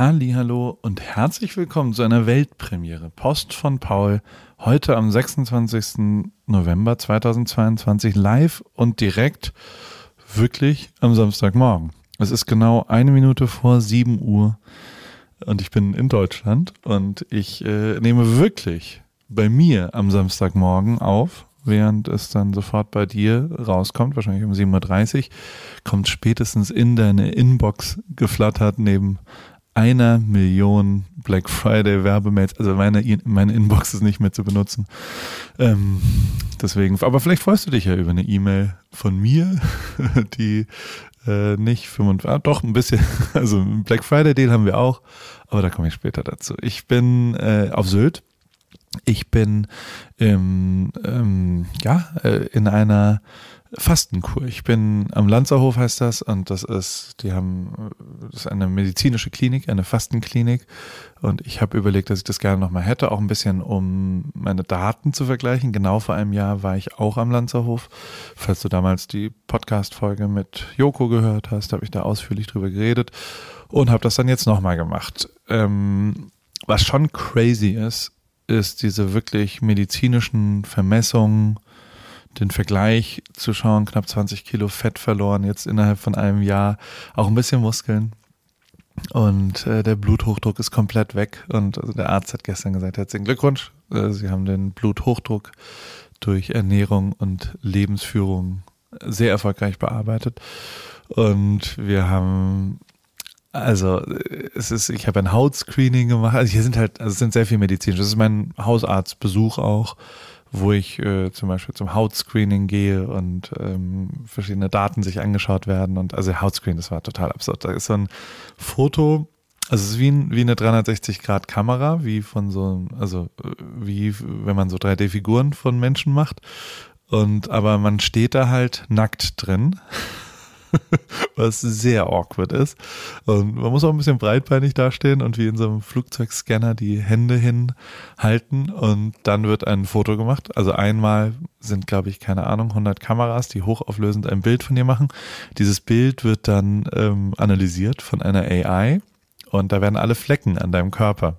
Hallo und herzlich willkommen zu einer Weltpremiere. Post von Paul heute am 26. November 2022 live und direkt wirklich am Samstagmorgen. Es ist genau eine Minute vor 7 Uhr und ich bin in Deutschland und ich äh, nehme wirklich bei mir am Samstagmorgen auf, während es dann sofort bei dir rauskommt, wahrscheinlich um 7.30 Uhr, kommt spätestens in deine Inbox geflattert neben einer Million Black Friday Werbemails. Also meine, meine Inbox ist nicht mehr zu benutzen. Ähm, deswegen, aber vielleicht freust du dich ja über eine E-Mail von mir, die äh, nicht 25, ah, doch ein bisschen, also Black Friday Deal haben wir auch, aber da komme ich später dazu. Ich bin äh, auf Sylt. Ich bin ähm, ähm, ja, äh, in einer Fastenkur. Ich bin am Lanzerhof heißt das und das ist, die haben, das ist eine medizinische Klinik, eine Fastenklinik und ich habe überlegt, dass ich das gerne nochmal hätte, auch ein bisschen, um meine Daten zu vergleichen. Genau vor einem Jahr war ich auch am Lanzerhof. Falls du damals die Podcast-Folge mit Joko gehört hast, habe ich da ausführlich drüber geredet und habe das dann jetzt nochmal gemacht. Ähm, was schon crazy ist, ist diese wirklich medizinischen Vermessungen, den Vergleich zu schauen, knapp 20 Kilo Fett verloren, jetzt innerhalb von einem Jahr, auch ein bisschen Muskeln. Und äh, der Bluthochdruck ist komplett weg. Und also der Arzt hat gestern gesagt, herzlichen Glückwunsch. Äh, Sie haben den Bluthochdruck durch Ernährung und Lebensführung sehr erfolgreich bearbeitet. Und wir haben also es ist, ich habe ein Hautscreening gemacht. Also hier sind halt, also es sind sehr viel medizinisch. Das ist mein Hausarztbesuch auch wo ich äh, zum Beispiel zum Hautscreening gehe und ähm, verschiedene Daten sich angeschaut werden. Und also Hautscreen, das war total absurd. Da ist so ein Foto, also es ist wie, wie eine 360-Grad-Kamera, wie von so, also äh, wie wenn man so 3D-Figuren von Menschen macht. Und aber man steht da halt nackt drin. was sehr awkward ist. Und man muss auch ein bisschen breitbeinig dastehen und wie in so einem Flugzeugscanner die Hände hinhalten und dann wird ein Foto gemacht. Also einmal sind, glaube ich, keine Ahnung, 100 Kameras, die hochauflösend ein Bild von dir machen. Dieses Bild wird dann ähm, analysiert von einer AI und da werden alle Flecken an deinem Körper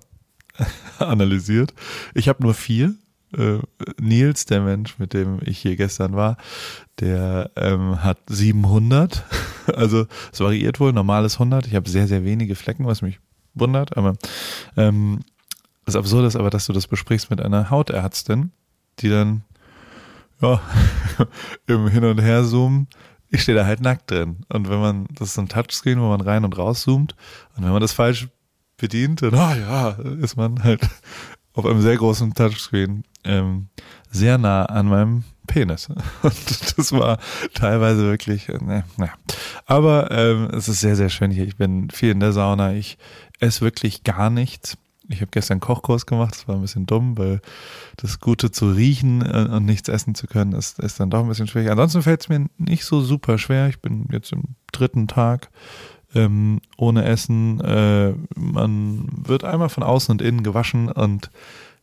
analysiert. Ich habe nur vier, äh, Nils, der Mensch, mit dem ich hier gestern war, der ähm, hat 700. Also es variiert wohl, normales 100. Ich habe sehr, sehr wenige Flecken, was mich wundert. Aber ähm, das Absurde ist aber, dass du das besprichst mit einer Hautärztin, die dann ja, im Hin- und Her-Zoom, ich stehe da halt nackt drin. Und wenn man, das ist ein Touchscreen, wo man rein und raus zoomt. Und wenn man das falsch bedient, dann, oh ja, ist man halt auf einem sehr großen Touchscreen ähm, sehr nah an meinem Penis. Und das war teilweise wirklich, äh, ne, naja. Aber ähm, es ist sehr, sehr schön hier. Ich bin viel in der Sauna. Ich esse wirklich gar nichts. Ich habe gestern Kochkurs gemacht, das war ein bisschen dumm, weil das Gute zu riechen äh, und nichts essen zu können, ist, ist dann doch ein bisschen schwierig. Ansonsten fällt es mir nicht so super schwer. Ich bin jetzt im dritten Tag ähm, ohne Essen. Äh, man wird einmal von außen und innen gewaschen und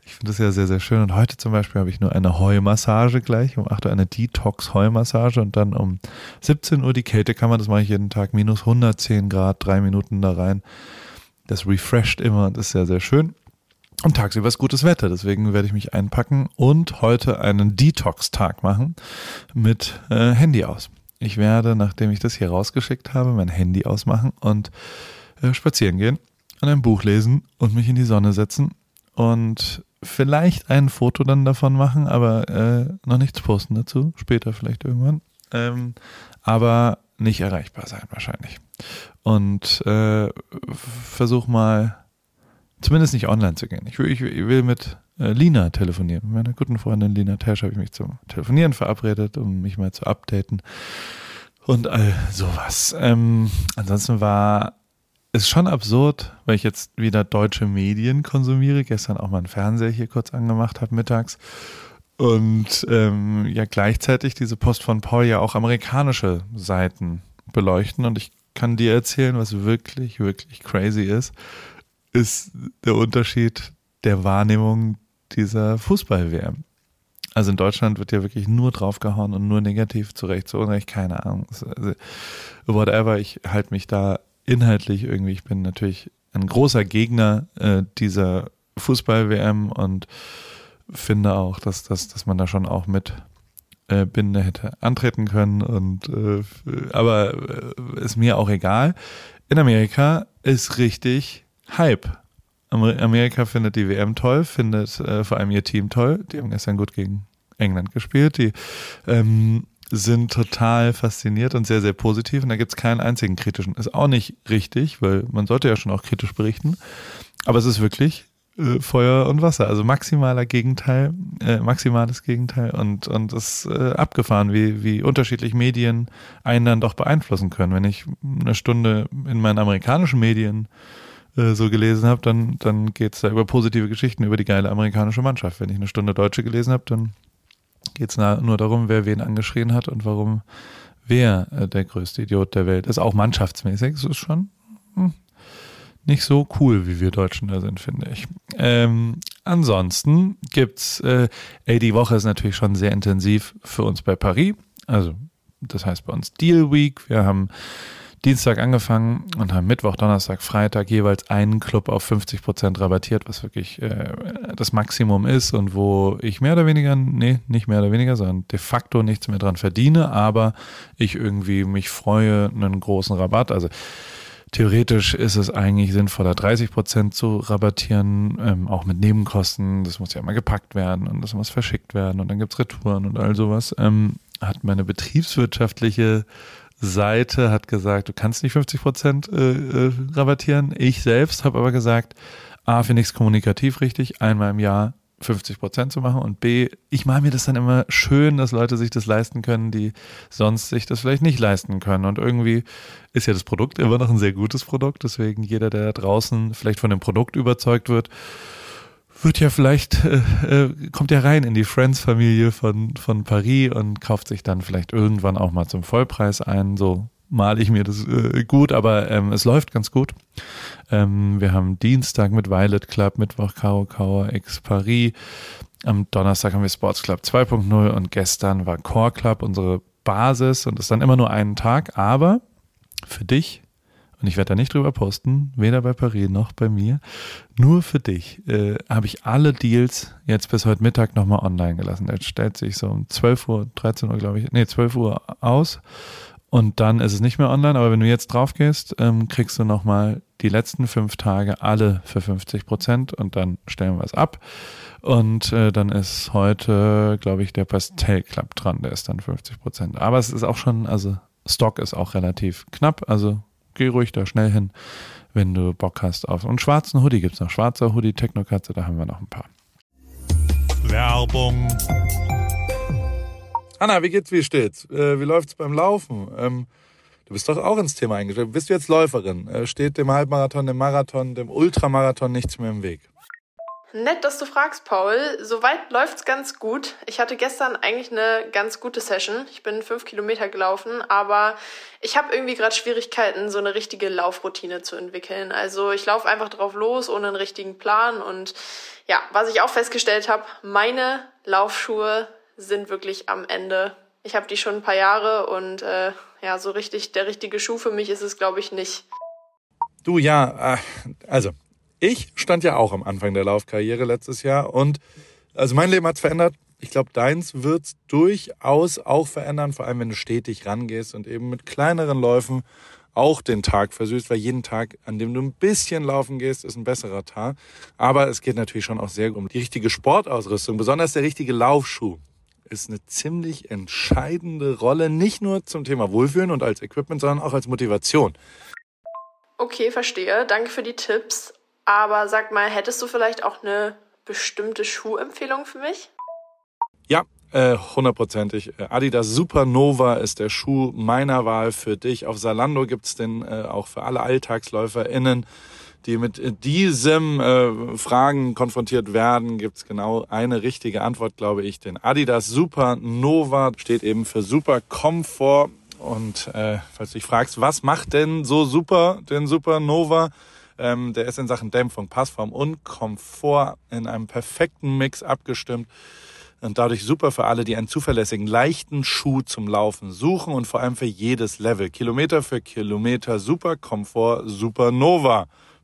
ich finde das ja sehr, sehr schön. Und heute zum Beispiel habe ich nur eine Heumassage gleich, um 8 Uhr eine Detox-Heumassage und dann um 17 Uhr die Kältekammer. Das mache ich jeden Tag, minus 110 Grad, drei Minuten da rein. Das refresht immer und ist sehr, sehr schön. Und tagsüber ist gutes Wetter, deswegen werde ich mich einpacken und heute einen Detox-Tag machen mit äh, Handy aus. Ich werde, nachdem ich das hier rausgeschickt habe, mein Handy ausmachen und äh, spazieren gehen und ein Buch lesen und mich in die Sonne setzen und vielleicht ein Foto dann davon machen, aber äh, noch nichts posten dazu. Später vielleicht irgendwann. Ähm, aber nicht erreichbar sein wahrscheinlich. Und äh, versuch mal, zumindest nicht online zu gehen. Ich will, ich, will mit äh, Lina telefonieren. Mit meiner guten Freundin Lina Tesch habe ich mich zum Telefonieren verabredet, um mich mal zu updaten. Und all sowas. Ähm, ansonsten war ist schon absurd, weil ich jetzt wieder deutsche Medien konsumiere. Gestern auch mal einen Fernseher hier kurz angemacht habe mittags. Und ähm, ja gleichzeitig diese Post von Paul ja auch amerikanische Seiten beleuchten. Und ich kann dir erzählen, was wirklich, wirklich crazy ist, ist der Unterschied der Wahrnehmung dieser Fußball-WM. Also in Deutschland wird ja wirklich nur draufgehauen und nur negativ zurecht, zu Unrecht, keine Ahnung. Also, whatever, ich halte mich da inhaltlich irgendwie, ich bin natürlich ein großer Gegner äh, dieser Fußball-WM und finde auch, dass, dass, dass man da schon auch mit äh, Binde hätte antreten können und äh, aber äh, ist mir auch egal. In Amerika ist richtig Hype. Amerika findet die WM toll, findet äh, vor allem ihr Team toll. Die haben gestern gut gegen England gespielt. Die ähm, sind total fasziniert und sehr, sehr positiv. Und da gibt es keinen einzigen kritischen. Ist auch nicht richtig, weil man sollte ja schon auch kritisch berichten. Aber es ist wirklich äh, Feuer und Wasser. Also maximaler Gegenteil, äh, maximales Gegenteil und, und es ist äh, abgefahren, wie, wie unterschiedlich Medien einen dann doch beeinflussen können. Wenn ich eine Stunde in meinen amerikanischen Medien äh, so gelesen habe, dann, dann geht es da über positive Geschichten über die geile amerikanische Mannschaft. Wenn ich eine Stunde Deutsche gelesen habe, dann geht es nur darum, wer wen angeschrien hat und warum wer äh, der größte Idiot der Welt ist. Auch mannschaftsmäßig. Das ist schon hm, nicht so cool, wie wir Deutschen da sind, finde ich. Ähm, ansonsten gibt's, äh, ey, die Woche ist natürlich schon sehr intensiv für uns bei Paris. Also, das heißt bei uns Deal Week. Wir haben Dienstag angefangen und haben Mittwoch, Donnerstag, Freitag jeweils einen Club auf 50 Prozent rabattiert, was wirklich äh, das Maximum ist und wo ich mehr oder weniger, nee, nicht mehr oder weniger, sondern de facto nichts mehr dran verdiene, aber ich irgendwie mich freue, einen großen Rabatt. Also Theoretisch ist es eigentlich sinnvoller, 30 Prozent zu rabattieren, ähm, auch mit Nebenkosten. Das muss ja immer gepackt werden und das muss verschickt werden und dann gibt's Retouren und all sowas. Ähm, hat meine betriebswirtschaftliche Seite hat gesagt, du kannst nicht 50 Prozent äh, äh, rabattieren. Ich selbst habe aber gesagt, A, finde ich es kommunikativ richtig, einmal im Jahr 50 Prozent zu machen und B, ich mache mir das dann immer schön, dass Leute sich das leisten können, die sonst sich das vielleicht nicht leisten können. Und irgendwie ist ja das Produkt immer noch ein sehr gutes Produkt, deswegen jeder, der da draußen vielleicht von dem Produkt überzeugt wird, wird ja vielleicht, äh, äh, kommt ja rein in die Friends-Familie von, von Paris und kauft sich dann vielleicht irgendwann auch mal zum Vollpreis ein, so male ich mir das äh, gut, aber ähm, es läuft ganz gut. Ähm, wir haben Dienstag mit Violet Club, Mittwoch Karo Kauer X Paris. Am Donnerstag haben wir Sports Club 2.0 und gestern war Core Club unsere Basis und ist dann immer nur einen Tag, aber für dich und ich werde da nicht drüber posten, weder bei Paris noch bei mir. Nur für dich äh, habe ich alle Deals jetzt bis heute Mittag nochmal online gelassen. Der stellt sich so um 12 Uhr, 13 Uhr, glaube ich, nee, 12 Uhr aus. Und dann ist es nicht mehr online, aber wenn du jetzt drauf gehst, ähm, kriegst du nochmal die letzten fünf Tage alle für 50 Prozent und dann stellen wir es ab. Und äh, dann ist heute, glaube ich, der Pastel Club dran, der ist dann 50 Prozent. Aber es ist auch schon, also Stock ist auch relativ knapp, also geh ruhig da schnell hin, wenn du Bock hast auf. Und schwarzen Hoodie gibt es noch. Schwarzer Hoodie, Technokatze, da haben wir noch ein paar. Werbung. Anna, wie geht's, wie steht's? Äh, wie läuft's beim Laufen? Ähm, du bist doch auch ins Thema eingestellt. Bist du jetzt Läuferin? Äh, steht dem Halbmarathon, dem Marathon, dem Ultramarathon nichts mehr im Weg? Nett, dass du fragst, Paul. Soweit läuft's ganz gut. Ich hatte gestern eigentlich eine ganz gute Session. Ich bin fünf Kilometer gelaufen, aber ich habe irgendwie gerade Schwierigkeiten, so eine richtige Laufroutine zu entwickeln. Also ich laufe einfach drauf los, ohne einen richtigen Plan. Und ja, was ich auch festgestellt habe, meine Laufschuhe sind wirklich am Ende. Ich habe die schon ein paar Jahre und äh, ja, so richtig der richtige Schuh für mich ist es, glaube ich, nicht. Du ja, äh, also ich stand ja auch am Anfang der Laufkarriere letztes Jahr und also mein Leben hat's verändert. Ich glaube, deins wird's durchaus auch verändern, vor allem wenn du stetig rangehst und eben mit kleineren Läufen auch den Tag versüßt, weil jeden Tag, an dem du ein bisschen laufen gehst, ist ein besserer Tag. Aber es geht natürlich schon auch sehr um die richtige Sportausrüstung, besonders der richtige Laufschuh ist eine ziemlich entscheidende Rolle, nicht nur zum Thema Wohlfühlen und als Equipment, sondern auch als Motivation. Okay, verstehe. Danke für die Tipps. Aber sag mal, hättest du vielleicht auch eine bestimmte Schuhempfehlung für mich? Ja, äh, hundertprozentig. Adidas Supernova ist der Schuh meiner Wahl für dich. Auf Salando gibt's den äh, auch für alle AlltagsläuferInnen die mit diesem äh, Fragen konfrontiert werden, gibt's genau eine richtige Antwort, glaube ich. Den Adidas Supernova steht eben für Super Komfort. Und äh, falls du dich fragst, was macht denn so super den Supernova? Ähm, der ist in Sachen Dämpfung, Passform und Komfort in einem perfekten Mix abgestimmt und dadurch super für alle, die einen zuverlässigen, leichten Schuh zum Laufen suchen und vor allem für jedes Level. Kilometer für Kilometer, super Komfort, Supernova.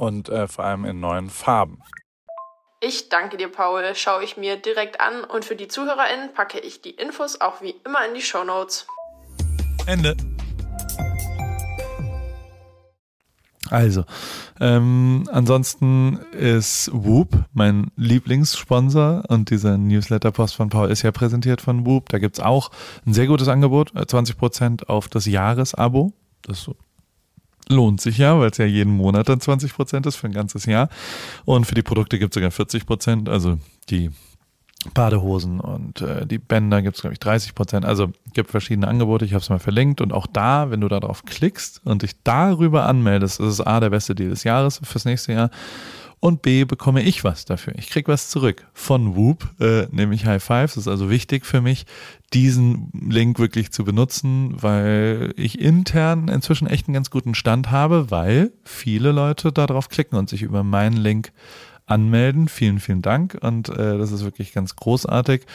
und äh, vor allem in neuen Farben. Ich danke dir, Paul. Schaue ich mir direkt an und für die ZuhörerInnen packe ich die Infos auch wie immer in die Show Notes. Ende. Also, ähm, ansonsten ist Whoop mein Lieblingssponsor und dieser Newsletter-Post von Paul ist ja präsentiert von Whoop. Da gibt's auch ein sehr gutes Angebot, 20% auf das Jahresabo. Das lohnt sich ja, weil es ja jeden Monat dann 20% ist für ein ganzes Jahr. Und für die Produkte gibt's sogar 40%, also die Badehosen und äh, die Bänder gibt es, glaube ich, 30 Prozent. Also gibt verschiedene Angebote, ich habe es mal verlinkt. Und auch da, wenn du darauf klickst und dich darüber anmeldest, ist es A, der beste Deal des Jahres fürs nächste Jahr. Und B, bekomme ich was dafür. Ich krieg was zurück von Whoop, äh, nämlich High Fives. Es ist also wichtig für mich, diesen Link wirklich zu benutzen, weil ich intern inzwischen echt einen ganz guten Stand habe, weil viele Leute darauf klicken und sich über meinen Link anmelden. Vielen, vielen Dank. Und äh, das ist wirklich ganz großartig,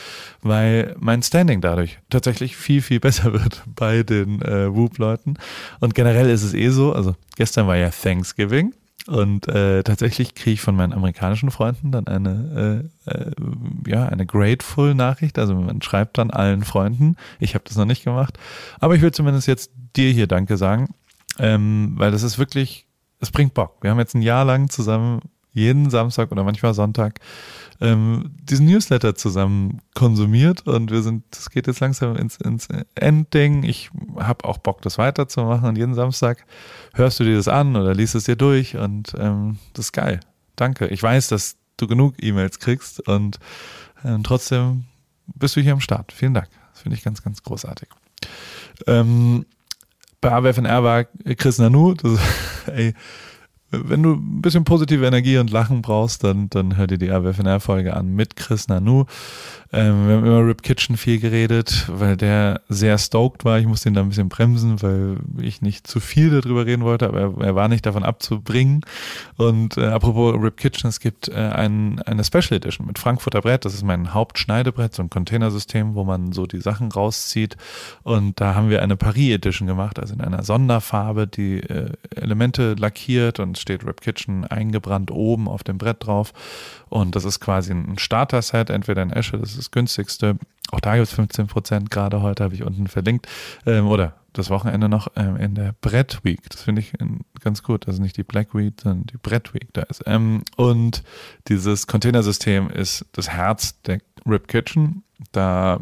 weil mein Standing dadurch tatsächlich viel, viel besser wird bei den äh, Whoop-Leuten. Und generell ist es eh so, also gestern war ja Thanksgiving. Und äh, tatsächlich kriege ich von meinen amerikanischen Freunden dann eine, äh, äh, ja, eine grateful Nachricht. Also man schreibt dann allen Freunden. Ich habe das noch nicht gemacht. Aber ich will zumindest jetzt dir hier Danke sagen, ähm, weil das ist wirklich, es bringt Bock. Wir haben jetzt ein Jahr lang zusammen jeden Samstag oder manchmal Sonntag ähm, diesen Newsletter zusammen konsumiert und wir sind, es geht jetzt langsam ins, ins Endding. Ich habe auch Bock, das weiterzumachen und jeden Samstag hörst du dir das an oder liest es dir durch und ähm, das ist geil. Danke. Ich weiß, dass du genug E-Mails kriegst und ähm, trotzdem bist du hier am Start. Vielen Dank. Das finde ich ganz, ganz großartig. Ähm, bei AWFNR war Chris Nanu, das, ey, wenn du ein bisschen positive Energie und Lachen brauchst, dann, dann hör dir die AWFNR-Folge an mit Chris Nanu. Ähm, wir haben über Rip Kitchen viel geredet, weil der sehr stoked war. Ich musste ihn da ein bisschen bremsen, weil ich nicht zu viel darüber reden wollte, aber er, er war nicht davon abzubringen. Und äh, apropos Rip Kitchen, es gibt äh, ein, eine Special Edition mit Frankfurter Brett. Das ist mein Hauptschneidebrett, so ein Containersystem, wo man so die Sachen rauszieht. Und da haben wir eine Paris Edition gemacht, also in einer Sonderfarbe, die äh, Elemente lackiert und steht Rip Kitchen eingebrannt oben auf dem Brett drauf. Und das ist quasi ein Starter-Set, entweder in Esche, das ist das günstigste. Auch da gibt es 15 Prozent, gerade heute habe ich unten verlinkt. Ähm, oder das Wochenende noch ähm, in der Brett Week. Das finde ich ähm, ganz gut. Also nicht die Black Week, sondern die Brett Week da ist. Ähm, und dieses Containersystem ist das Herz der Rip Kitchen. Da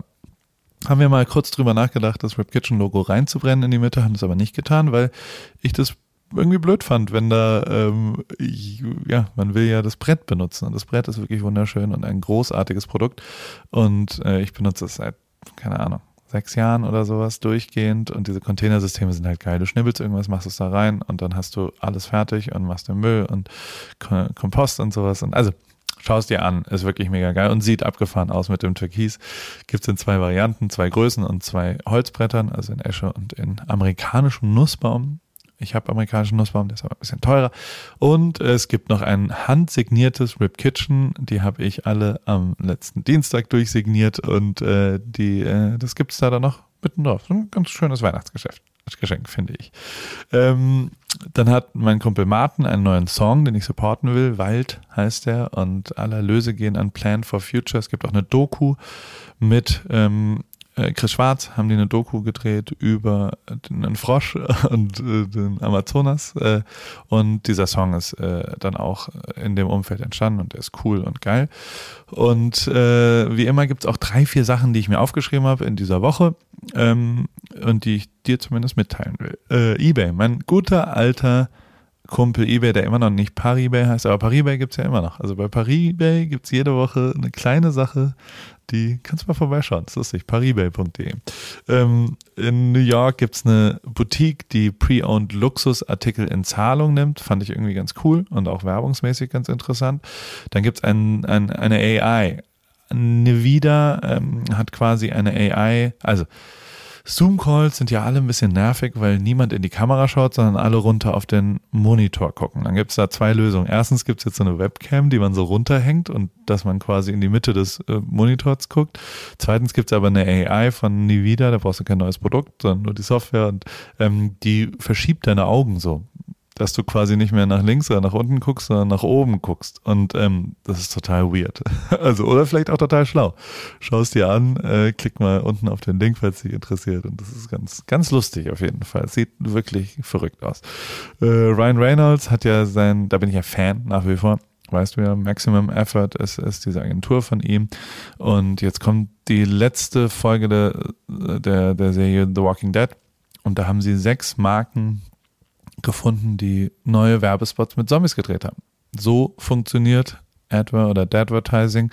haben wir mal kurz drüber nachgedacht, das Rip Kitchen Logo reinzubrennen in die Mitte, haben das aber nicht getan, weil ich das irgendwie blöd fand, wenn da, ähm, ja, man will ja das Brett benutzen und das Brett ist wirklich wunderschön und ein großartiges Produkt und äh, ich benutze es seit, keine Ahnung, sechs Jahren oder sowas durchgehend und diese Containersysteme sind halt geil. Du schnibbelst irgendwas, machst es da rein und dann hast du alles fertig und machst den Müll und Kompost und sowas und also Schau es dir an, ist wirklich mega geil und sieht abgefahren aus mit dem Türkis. Gibt es in zwei Varianten, zwei Größen und zwei Holzbrettern, also in Esche und in amerikanischem Nussbaum. Ich habe amerikanischen Nussbaum, der ist aber ein bisschen teurer. Und es gibt noch ein handsigniertes Rip Kitchen. Die habe ich alle am letzten Dienstag durchsigniert und äh, die, äh, das gibt es da dann noch mitten drauf. Ein ganz schönes Weihnachtsgeschäft. Geschenk, finde ich. Ähm, dann hat mein Kumpel Martin einen neuen Song, den ich supporten will. Wald heißt er und alle Erlöse gehen an Plan for Future. Es gibt auch eine Doku mit ähm, äh, Chris Schwarz haben die eine Doku gedreht über einen Frosch und äh, den Amazonas äh, und dieser Song ist äh, dann auch in dem Umfeld entstanden und der ist cool und geil und äh, wie immer gibt es auch drei, vier Sachen, die ich mir aufgeschrieben habe in dieser Woche ähm, und die ich dir zumindest mitteilen will. Äh, Ebay, mein guter alter Kumpel eBay, der immer noch nicht Paribay heißt, aber Paribay gibt es ja immer noch. Also bei Paribay gibt es jede Woche eine kleine Sache, die kannst du mal vorbeischauen. Das ist lustig. paribay.de. Ähm, in New York gibt es eine Boutique, die Pre-Owned Luxusartikel in Zahlung nimmt. Fand ich irgendwie ganz cool und auch werbungsmäßig ganz interessant. Dann gibt es ein, ein, eine AI. Nevida ähm, hat quasi eine AI, also Zoom-Calls sind ja alle ein bisschen nervig, weil niemand in die Kamera schaut, sondern alle runter auf den Monitor gucken. Dann gibt es da zwei Lösungen. Erstens gibt es jetzt so eine Webcam, die man so runterhängt und dass man quasi in die Mitte des äh, Monitors guckt. Zweitens gibt es aber eine AI von Nvidia, da brauchst du kein neues Produkt, sondern nur die Software und ähm, die verschiebt deine Augen so dass du quasi nicht mehr nach links oder nach unten guckst, sondern nach oben guckst. Und ähm, das ist total weird. Also, oder vielleicht auch total schlau. Schau es dir an, äh, klick mal unten auf den Link, falls dich interessiert. Und das ist ganz, ganz lustig auf jeden Fall. Sieht wirklich verrückt aus. Äh, Ryan Reynolds hat ja sein, da bin ich ja Fan nach wie vor. Weißt du ja, Maximum Effort ist, ist diese Agentur von ihm. Und jetzt kommt die letzte Folge der, der, der Serie The Walking Dead. Und da haben sie sechs Marken gefunden, die neue Werbespots mit Zombies gedreht haben. So funktioniert Adver oder Advertising.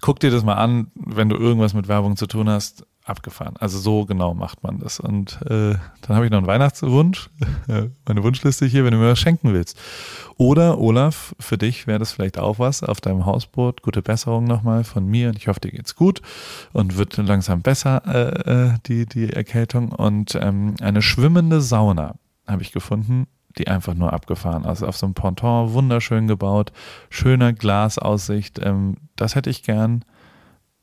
Guck dir das mal an, wenn du irgendwas mit Werbung zu tun hast, abgefahren. Also so genau macht man das. Und äh, dann habe ich noch einen Weihnachtswunsch, meine Wunschliste hier, wenn du mir was schenken willst. Oder Olaf, für dich wäre das vielleicht auch was auf deinem Hausboot. Gute Besserung nochmal von mir. Und ich hoffe, dir geht's gut und wird langsam besser äh, äh die die Erkältung und ähm, eine schwimmende Sauna habe ich gefunden, die einfach nur abgefahren. Also auf so einem Ponton, wunderschön gebaut, schöner Glasaussicht. Ähm, das hätte ich gern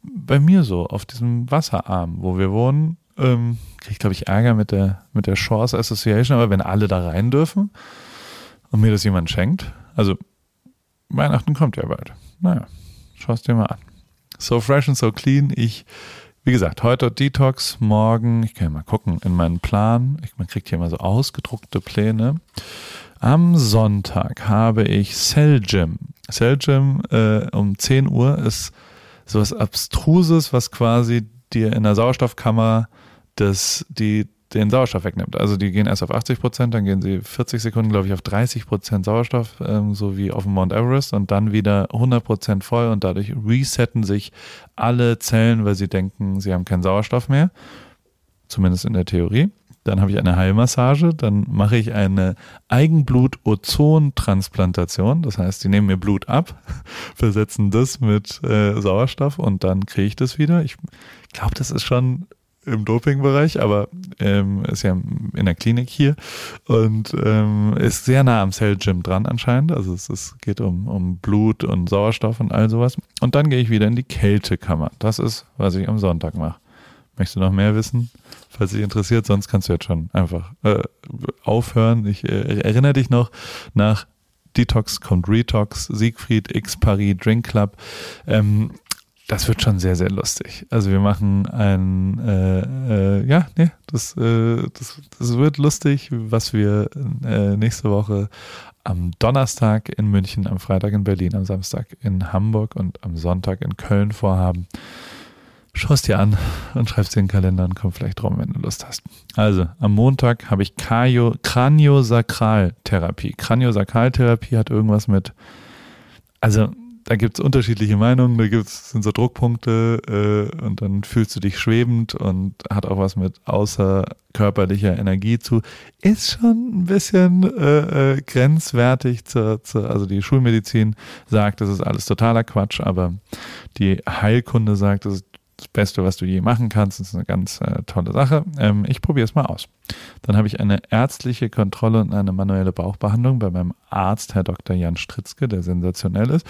bei mir so, auf diesem Wasserarm, wo wir wohnen. Ähm, Kriege ich, glaube ich, Ärger mit der, mit der Shores Association, aber wenn alle da rein dürfen und mir das jemand schenkt, also Weihnachten kommt ja bald. Naja, schau es dir mal an. So fresh and so clean. Ich wie gesagt, heute Detox, morgen, ich kann ja mal gucken in meinen Plan. Ich, man kriegt hier immer so ausgedruckte Pläne. Am Sonntag habe ich Cell Gym. Cell Gym äh, um 10 Uhr ist sowas Abstruses, was quasi dir in der Sauerstoffkammer das, die den Sauerstoff wegnimmt. Also die gehen erst auf 80 Prozent, dann gehen sie 40 Sekunden, glaube ich, auf 30 Prozent Sauerstoff, ähm, so wie auf dem Mount Everest und dann wieder 100 Prozent voll und dadurch resetten sich alle Zellen, weil sie denken, sie haben keinen Sauerstoff mehr. Zumindest in der Theorie. Dann habe ich eine Heilmassage, dann mache ich eine Eigenblut-Ozon-Transplantation. Das heißt, die nehmen mir Blut ab, versetzen das mit äh, Sauerstoff und dann kriege ich das wieder. Ich glaube, das ist schon im Dopingbereich, aber ähm, ist ja in der Klinik hier und ähm, ist sehr nah am Cell Gym dran anscheinend. Also es, es geht um, um Blut und Sauerstoff und all sowas. Und dann gehe ich wieder in die Kältekammer. Das ist, was ich am Sonntag mache. Möchtest du noch mehr wissen? Falls dich interessiert, sonst kannst du jetzt schon einfach äh, aufhören. Ich äh, erinnere dich noch nach Detox kommt Retox, Siegfried X Paris Drink Club. Ähm, das wird schon sehr, sehr lustig. Also wir machen ein, äh, äh, ja, nee, das, äh, das, das wird lustig, was wir äh, nächste Woche am Donnerstag in München, am Freitag in Berlin, am Samstag in Hamburg und am Sonntag in Köln vorhaben. Schau es dir an und schreib es dir in den Kalender und komm vielleicht drum, wenn du Lust hast. Also, am Montag habe ich Kraniosakraltherapie. Kraniosakraltherapie hat irgendwas mit, also da gibt es unterschiedliche Meinungen, da gibt's, sind so Druckpunkte äh, und dann fühlst du dich schwebend und hat auch was mit außerkörperlicher Energie zu. Ist schon ein bisschen äh, äh, grenzwertig, zur, zur, also die Schulmedizin sagt, das ist alles totaler Quatsch, aber die Heilkunde sagt, das ist das Beste, was du je machen kannst. Das ist eine ganz äh, tolle Sache. Ähm, ich probiere es mal aus. Dann habe ich eine ärztliche Kontrolle und eine manuelle Bauchbehandlung bei meinem Arzt, Herr Dr. Jan Stritzke, der sensationell ist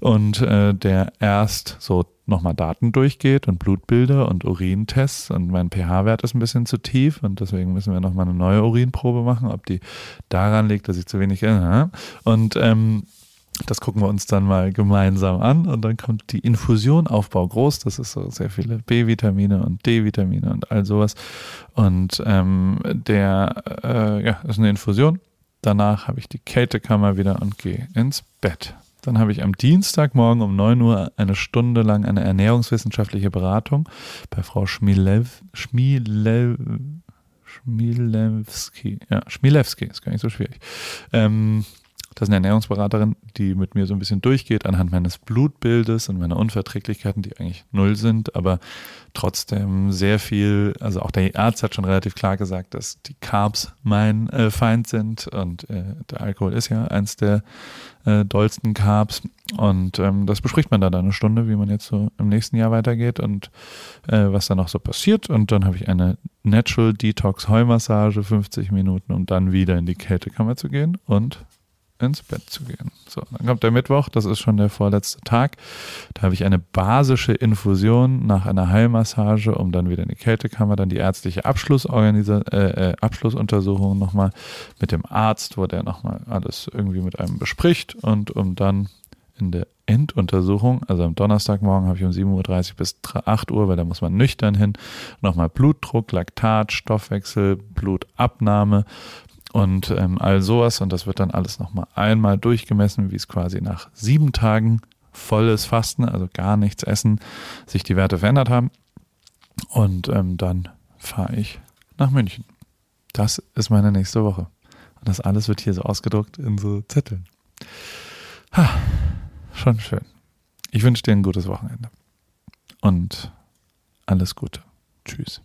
und äh, der erst so nochmal Daten durchgeht und Blutbilder und Urintests und mein pH-Wert ist ein bisschen zu tief und deswegen müssen wir nochmal eine neue Urinprobe machen, ob die daran liegt, dass ich zu wenig äh, und ähm, das gucken wir uns dann mal gemeinsam an und dann kommt die Infusion Aufbau groß. Das ist so sehr viele B-Vitamine und D-Vitamine und all sowas. Und ähm, der äh, ja, ist eine Infusion. Danach habe ich die Kältekammer wieder und gehe ins Bett. Dann habe ich am Dienstagmorgen um 9 Uhr eine Stunde lang eine ernährungswissenschaftliche Beratung bei Frau Schmilev, Schmilev, Schmilewski. Ja, Schmilewski, ist gar nicht so schwierig. Ähm, das ist eine Ernährungsberaterin, die mit mir so ein bisschen durchgeht anhand meines Blutbildes und meiner Unverträglichkeiten, die eigentlich null sind, aber trotzdem sehr viel, also auch der Arzt hat schon relativ klar gesagt, dass die Carbs mein äh, Feind sind und äh, der Alkohol ist ja eins der äh, dollsten Carbs und ähm, das bespricht man dann eine Stunde, wie man jetzt so im nächsten Jahr weitergeht und äh, was da noch so passiert und dann habe ich eine Natural Detox Heulmassage, 50 Minuten, um dann wieder in die Kältekammer zu gehen und ins Bett zu gehen. So, dann kommt der Mittwoch, das ist schon der vorletzte Tag. Da habe ich eine basische Infusion nach einer Heilmassage, um dann wieder in die Kältekammer, dann die ärztliche äh, äh, Abschlussuntersuchung nochmal mit dem Arzt, wo der nochmal alles irgendwie mit einem bespricht und um dann in der Enduntersuchung, also am Donnerstagmorgen habe ich um 7.30 Uhr bis 8 Uhr, weil da muss man nüchtern hin, nochmal Blutdruck, Laktat, Stoffwechsel, Blutabnahme, und ähm, all sowas. Und das wird dann alles nochmal einmal durchgemessen, wie es quasi nach sieben Tagen volles Fasten, also gar nichts essen, sich die Werte verändert haben. Und ähm, dann fahre ich nach München. Das ist meine nächste Woche. Und das alles wird hier so ausgedruckt in so Zetteln. Ha, schon schön. Ich wünsche dir ein gutes Wochenende. Und alles Gute. Tschüss.